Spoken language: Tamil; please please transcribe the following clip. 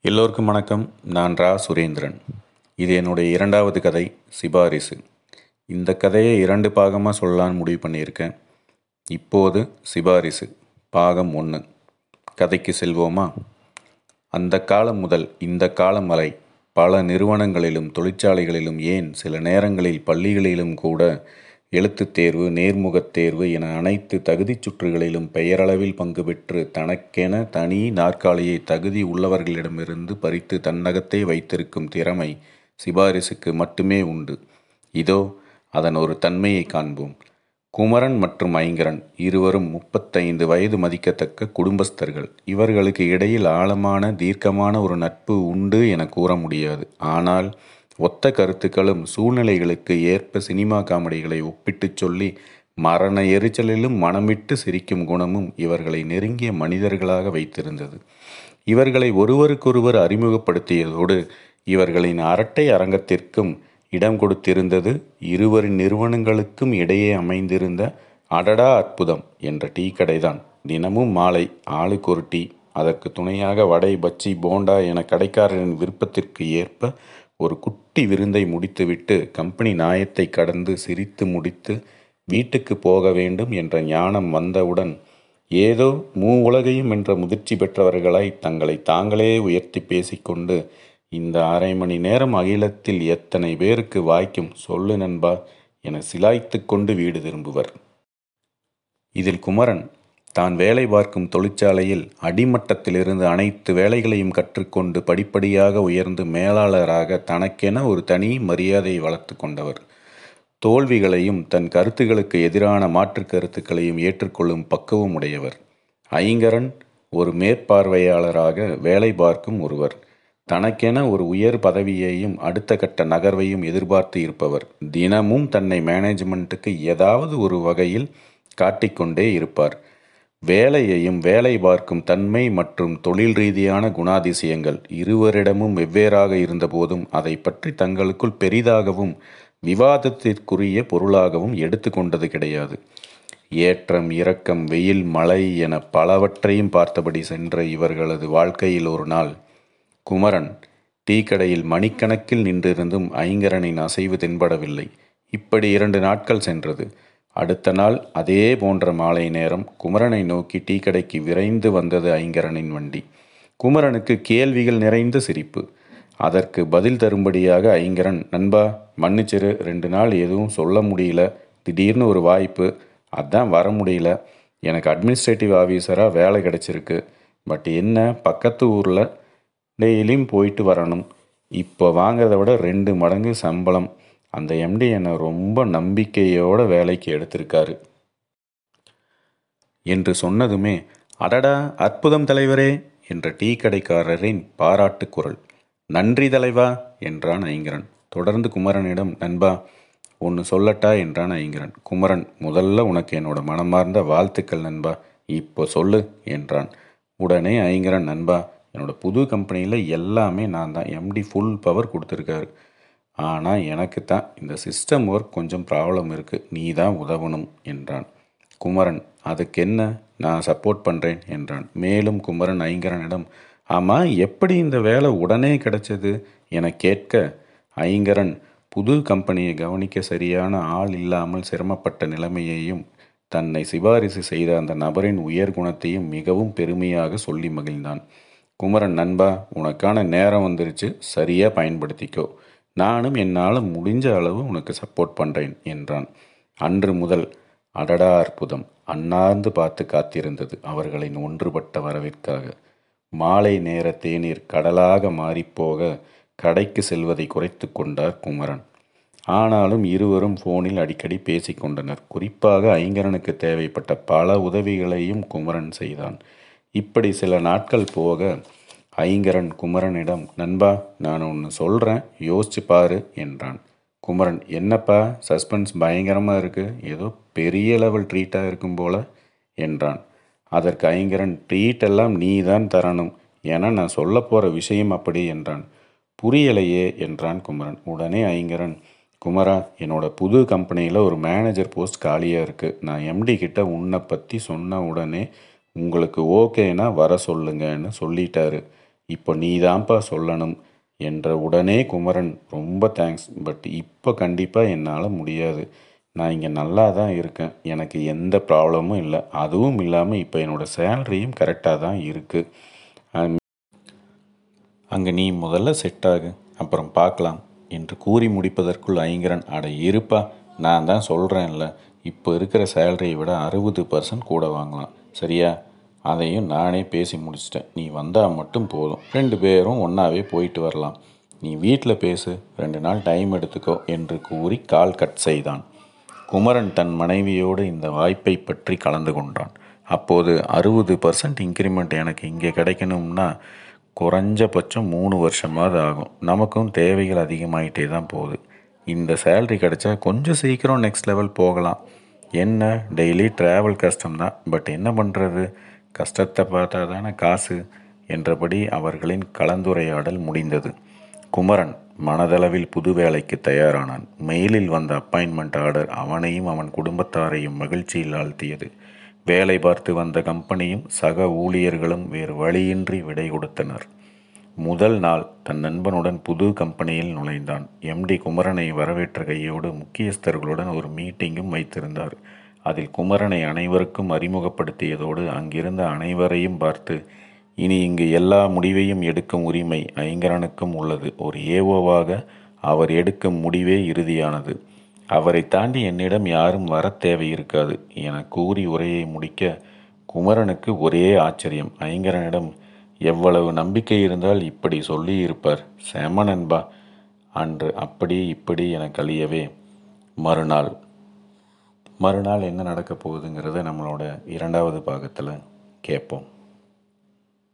எல்லோருக்கும் வணக்கம். நான் ரா. சுரேந்திரன். இது என்னுடைய இரண்டாவது கதை சிபாரிசு. இந்த கதையை இரண்டு பாகமாக சொல்லலான்னு முடிவு பண்ணியிருக்கேன். இப்போது சிபாரிசு பாகம் ஒன்று கதைக்கு செல்வோமா? அந்த காலம் முதல் இந்த காலம் வரை பல நிறுவனங்களிலும் தொழிற்சாலைகளிலும் ஏன் சில நேரங்களில் பள்ளிகளிலும் கூட எழுத்துத் தேர்வு நேர்முகத் தேர்வு என அனைத்து தகுதிச் சுற்றுகளிலும் பெயரளவில் பங்கு பெற்று தனக்கென தனி நாற்காலியை தகுதி உள்ளவர்களிடமிருந்து பறித்து தன்னகத்தை வைத்திருக்கும் திறமை சிபாரிசுக்கு மட்டுமே உண்டு. இதோ அதன் ஒரு தன்மையை காண்போம். குமரன் மற்றும் ஐங்கரன் இருவரும் முப்பத்தைந்து வயது மதிக்கத்தக்க குடும்பஸ்தர்கள். இவர்களுக்கு இடையில் ஆழமான தீர்க்கமான ஒரு நட்பு உண்டு என கூற முடியாது. ஆனால் ஒத்த கருத்துக்களும் சூழ்நிலைகளுக்கு ஏற்ப சினிமா காமெடிகளை ஒப்பிட்டுச் சொல்லி மரண எரிச்சலிலும் மனமிட்டு சிரிக்கும் குணமும் இவர்களை நெருங்கிய மனிதர்களாக வைத்திருந்தது. இவர்களை ஒருவருக்கொருவர் அறிமுகப்படுத்தியதோடு இவர்களின் அரட்டை அரங்கத்திற்கும் இடம் கொடுத்திருந்தது இருவரின் நிறுவனங்களுக்கும் இடையே அமைந்திருந்த அடடா அற்புதம் என்ற டீ கடைதான். தினமும் மாலை ஆளுக்கு ஒரு டீ அதற்கு துணையாக வடை பச்சி போண்டா என கடைக்காரரின் விருப்பத்திற்கு ஏற்ப ஒரு குட்டி விருந்தை முடித்துவிட்டு கம்பெனி நாயத்தை கடந்து சிரித்து முடித்து வீட்டுக்கு போக வேண்டும் என்ற ஞானம் வந்தவுடன் ஏதோ மூ உலகையும் என்ற முதிர்ச்சி பெற்றவர்களாய் தங்களை தாங்களே உயர்த்தி பேசிக்கொண்டு இந்த அரை மணி நேரம் அகிலத்தில் எத்தனை பேருக்கு வாய்க்கும் சொல்லு நண்பா என சிலாய்த்து கொண்டு வீடு திரும்புவர். இதில் குமரன் தான் வேலை பார்க்கும் தொழிற்சாலையில் அடிமட்டத்திலிருந்து அனைத்து வேலைகளையும் கற்றுக்கொண்டு படிப்படியாக உயர்ந்து மேலாளராக தனக்கென ஒரு தனி மரியாதையை வளர்த்து கொண்டவர். தோல்விகளையும் தன் கருத்துகளுக்கு எதிரான மாற்று கருத்துக்களையும் ஏற்றுக்கொள்ளும் பக்குவம் உடையவர். ஐங்கரன் ஒரு மேற்பார்வையாளராக வேலை பார்க்கும் ஒருவர். தனக்கென ஒரு உயர் பதவியையும் அடுத்த கட்ட நகர்வையும் எதிர்பார்த்து இருப்பவர். தினமும் தன்னை மேனேஜ்மெண்ட்டுக்கு ஏதாவது ஒரு வகையில் காட்டிக்கொண்டே இருப்பார். வேலையையும் வேலை பார்க்கும் தன்மை மற்றும் தொழில் ரீதியான குணாதிசயங்கள் இருவரிடமும் வெவ்வேறாக இருந்தபோதும் அதை பற்றி தங்களுக்குள் பெரிதாகவும் விவாதத்திற்குரிய பொருளாகவும் எடுத்துக்கொண்டது கிடையாது. ஏற்றம் இரக்கம் வெயில் மழை என பலவற்றையும் பார்த்தபடி சென்ற இவர்களது வாழ்க்கையில் ஒரு நாள் குமரன் டீ கடையில் மணிக்கணக்கில் நின்றிருந்தும் ஐங்கரனின் அசைவு தென்படவில்லை. இப்படி இரண்டு நாட்கள் சென்றது. அடுத்த நாள் அதே போன்ற மாலை நேரம் குமரனை நோக்கி டீ கடைக்கு விரைந்து வந்தது ஐங்கரனின் வண்டி. குமரனுக்கு கேள்விகள் நிறைந்த சிரிப்பு. அதற்கு பதில் தரும்படியாக ஐங்கரன் நண்பா மன்னிச்சிரு ரெண்டு நாள் எதுவும் சொல்ல முடியல. திடீர்னு ஒரு வாய்ப்பு. அதான் வர முடியல. எனக்கு அட்மினிஸ்ட்ரேட்டிவ் ஆஃபீஸராக வேலை கிடச்சிருக்கு. பட் என்ன பக்கத்து ஊரில் டெய்லியும் போயிட்டு வரணும். இப்போ வாங்கிறத விட ரெண்டு மடங்கு சம்பளம். அந்த எம்டி என்னை ரொம்ப நம்பிக்கையோட வேலைக்கு எடுத்திருக்காரு. என்று சொன்னதுமே அடடா அற்புதம் தலைவரே என்ற டீ கடைக்காரரின் பாராட்டு குரல். நன்றி தலைவா என்றான் ஐங்கரன். தொடர்ந்து குமரனிடம் நண்பா ஒன்று சொல்லட்டா என்றான் ஐங்கரன். குமரன் முதல்ல உனக்கு என்னோட மனமார்ந்த வாழ்த்துக்கள் நண்பா. இப்போ சொல்லு என்றான். உடனே ஐங்கரன் நண்பா என்னோட புது கம்பெனியில் எல்லாமே நான் தான். எம்டி ஃபுல் பவர் கொடுத்துருக்காரு. ஆனால் எனக்கு தான் இந்த சிஸ்டம் ஒர்க் கொஞ்சம் ப்ராப்ளம் இருக்குது நீ தான் உதவணும் என்றான். குமரன் அதுக்கு என்ன நான் சப்போர்ட் பண்ணுறேன் என்றான். மேலும் குமரன் ஐங்கரனிடம் ஆமாம் எப்படி இந்த வேலை உடனே கிடைச்சது? என கேட்க ஐங்கரன் புது கம்பெனியை கவனிக்க சரியான ஆள் இல்லாமல் சிரமப்பட்ட நிலைமையையும் தன்னை சிபாரிசு செய்த அந்த நபரின் உயர் குணத்தையும் மிகவும் பெருமையாக சொல்லி மகிழ்ந்தான். குமரன் நண்பா உனக்கான நேரம் வந்துருச்சு. சரியாக பயன்படுத்திக்கோ. நானும் என்னால் முடிஞ்ச அளவு உனக்கு சப்போர்ட் பண்ணுறேன் என்றான். அன்று முதல் அடடா அற்புதம். அண்ணாந்து பார்த்து காத்திருந்தது அவர்களின் ஒன்றுபட்ட வரவிற்காக. மாலை நேர தேநீர் கடலாக மாறிப்போக கடைக்கு செல்வதை குறைத்து கொண்டார் குமரன். ஆனாலும் இருவரும் ஃபோனில் அடிக்கடி பேசிக்கொண்டனர் குறிப்பாக ஐங்கரனுக்கு தேவைப்பட்ட பல உதவிகளையும் குமரன் செய்தான். இப்படி சில நாட்கள் போக ஐங்கரன் குமரனிடம் நண்பா நான் ஒன்று சொல்கிறேன் யோசிச்சு பாரு என்றான். குமரன் என்னப்பா சஸ்பென்ஸ் பயங்கரமாக இருக்குது ஏதோ பெரிய லெவல் ட்ரீட்டாக இருக்கும் போல என்றான். அதற்கு ஐங்கரன் ட்ரீட் எல்லாம் நீ தான் தரணும் ஏன்னா நான் சொல்ல போகிற விஷயம் அப்படி என்றான். புரியலையே என்றான் குமரன். உடனே ஐங்கரன் குமரா என்னோட புது கம்பெனியில் ஒரு மேனேஜர் போஸ்ட் காலியாக இருக்குது நான் எம்டி கிட்ட உன்னை பற்றி சொன்ன உடனே உங்களுக்கு ஓகேனா வர சொல்லுங்கன்னு சொல்லிட்டாரு. இப்போ நீ தான்ப்பா சொல்லணும் என்ற உடனே குமரன் ரொம்ப தேங்க்ஸ் பட் இப்போ கண்டிப்பாக என்னால் முடியாது. நான் இங்கே நல்லா தான் இருக்கேன். எனக்கு எந்த ப்ராப்ளமும் இல்லை. அதுவும் இல்லாமல் இப்போ என்னோடய சேலரியும் கரெக்டாக தான் இருக்குது அங்கே நீ முதல்ல செட் ஆகு. அப்புறம் பார்க்கலாம் என்று கூறி முடிப்பதற்குள் ஐங்கரன் அட இருப்பா நான் தான் சொல்கிறேன்ல இப்போ இருக்கிற சேலரியை விட அறுபது பர்சன்ட் கூட வாங்கலாம். சரியா? அதையும் நானே பேசி முடிச்சிட்டேன். நீ வந்தால் மட்டும் போதும். ரெண்டு பேரும் ஒன்றாவே போயிட்டு வரலாம். நீ வீட்டில் பேசு. ரெண்டு நாள் டைம் எடுத்துக்கோ என்று கூறி கால் கட் செய்தான். குமரன் தன் மனைவியோடு இந்த வாய்ப்பை பற்றி கலந்து கொண்டான். அப்போது அறுபது பர்சன்ட் இன்க்ரிமெண்ட் எனக்கு இங்கே கிடைக்கணும்னா குறைஞ்சபட்சம் மூணு வருஷமாவது ஆகும். நமக்கும் தேவைகள் அதிகமாகிட்டே தான் போகுது. இந்த சேல்ரி கிடைச்சா கொஞ்சம் சீக்கிரம் நெக்ஸ்ட் லெவல் போகலாம். என்ன? டெய்லி ட்ராவல் கஷ்டம் தான் பட் என்ன பண்ணுறது கஷ்டத்தை பார்த்தா தானே காசு என்றபடி அவர்களின் கலந்துரையாடல் முடிந்தது. குமரன் மனதளவில் புது வேலைக்கு தயாரானான். மெயிலில் வந்த அப்பாயின்மெண்ட் ஆர்டர் அவனையும் அவன் குடும்பத்தாரையும் மகிழ்ச்சியில் ஆழ்த்தியது. வேலை பார்த்து வந்த கம்பெனியும் சக ஊழியர்களும் வேறு வழியின்றி விடை கொடுத்தனர். முதல் நாள் தன் நண்பனுடன் புது கம்பெனியில் நுழைந்தான். எம்டி குமரனை வரவேற்ற கையோடு முக்கியஸ்தர்களுடன் ஒரு மீட்டிங்கும் வைத்திருந்தார். அதில் குமரனை அனைவருக்கும் அறிமுகப்படுத்தியதோடு அங்கிருந்த அனைவரையும் பார்த்து இனி இங்கு எல்லா முடிவையும் எடுக்கும் உரிமை ஐங்கரனுக்கும் உள்ளது. ஒரு ஏவோவாக அவர் எடுக்கும் முடிவே இறுதியானது. அவரை தாண்டி என்னிடம் யாரும் வர தேவை இருக்காது என கூறி உரையை முடிக்க குமரனுக்கு ஒரே ஆச்சரியம். ஐங்கரனிடம் எவ்வளவு நம்பிக்கை இருந்தால் இப்படி சொல்லியிருப்பார். செம நண்பா அன்று அப்படி இப்படி என கழியவே மறுநாள் மறுநாள் என்ன நடக்க போகுதுங்கிறத நம்மளோட இரண்டாவது பாகத்தில் கேட்போம்.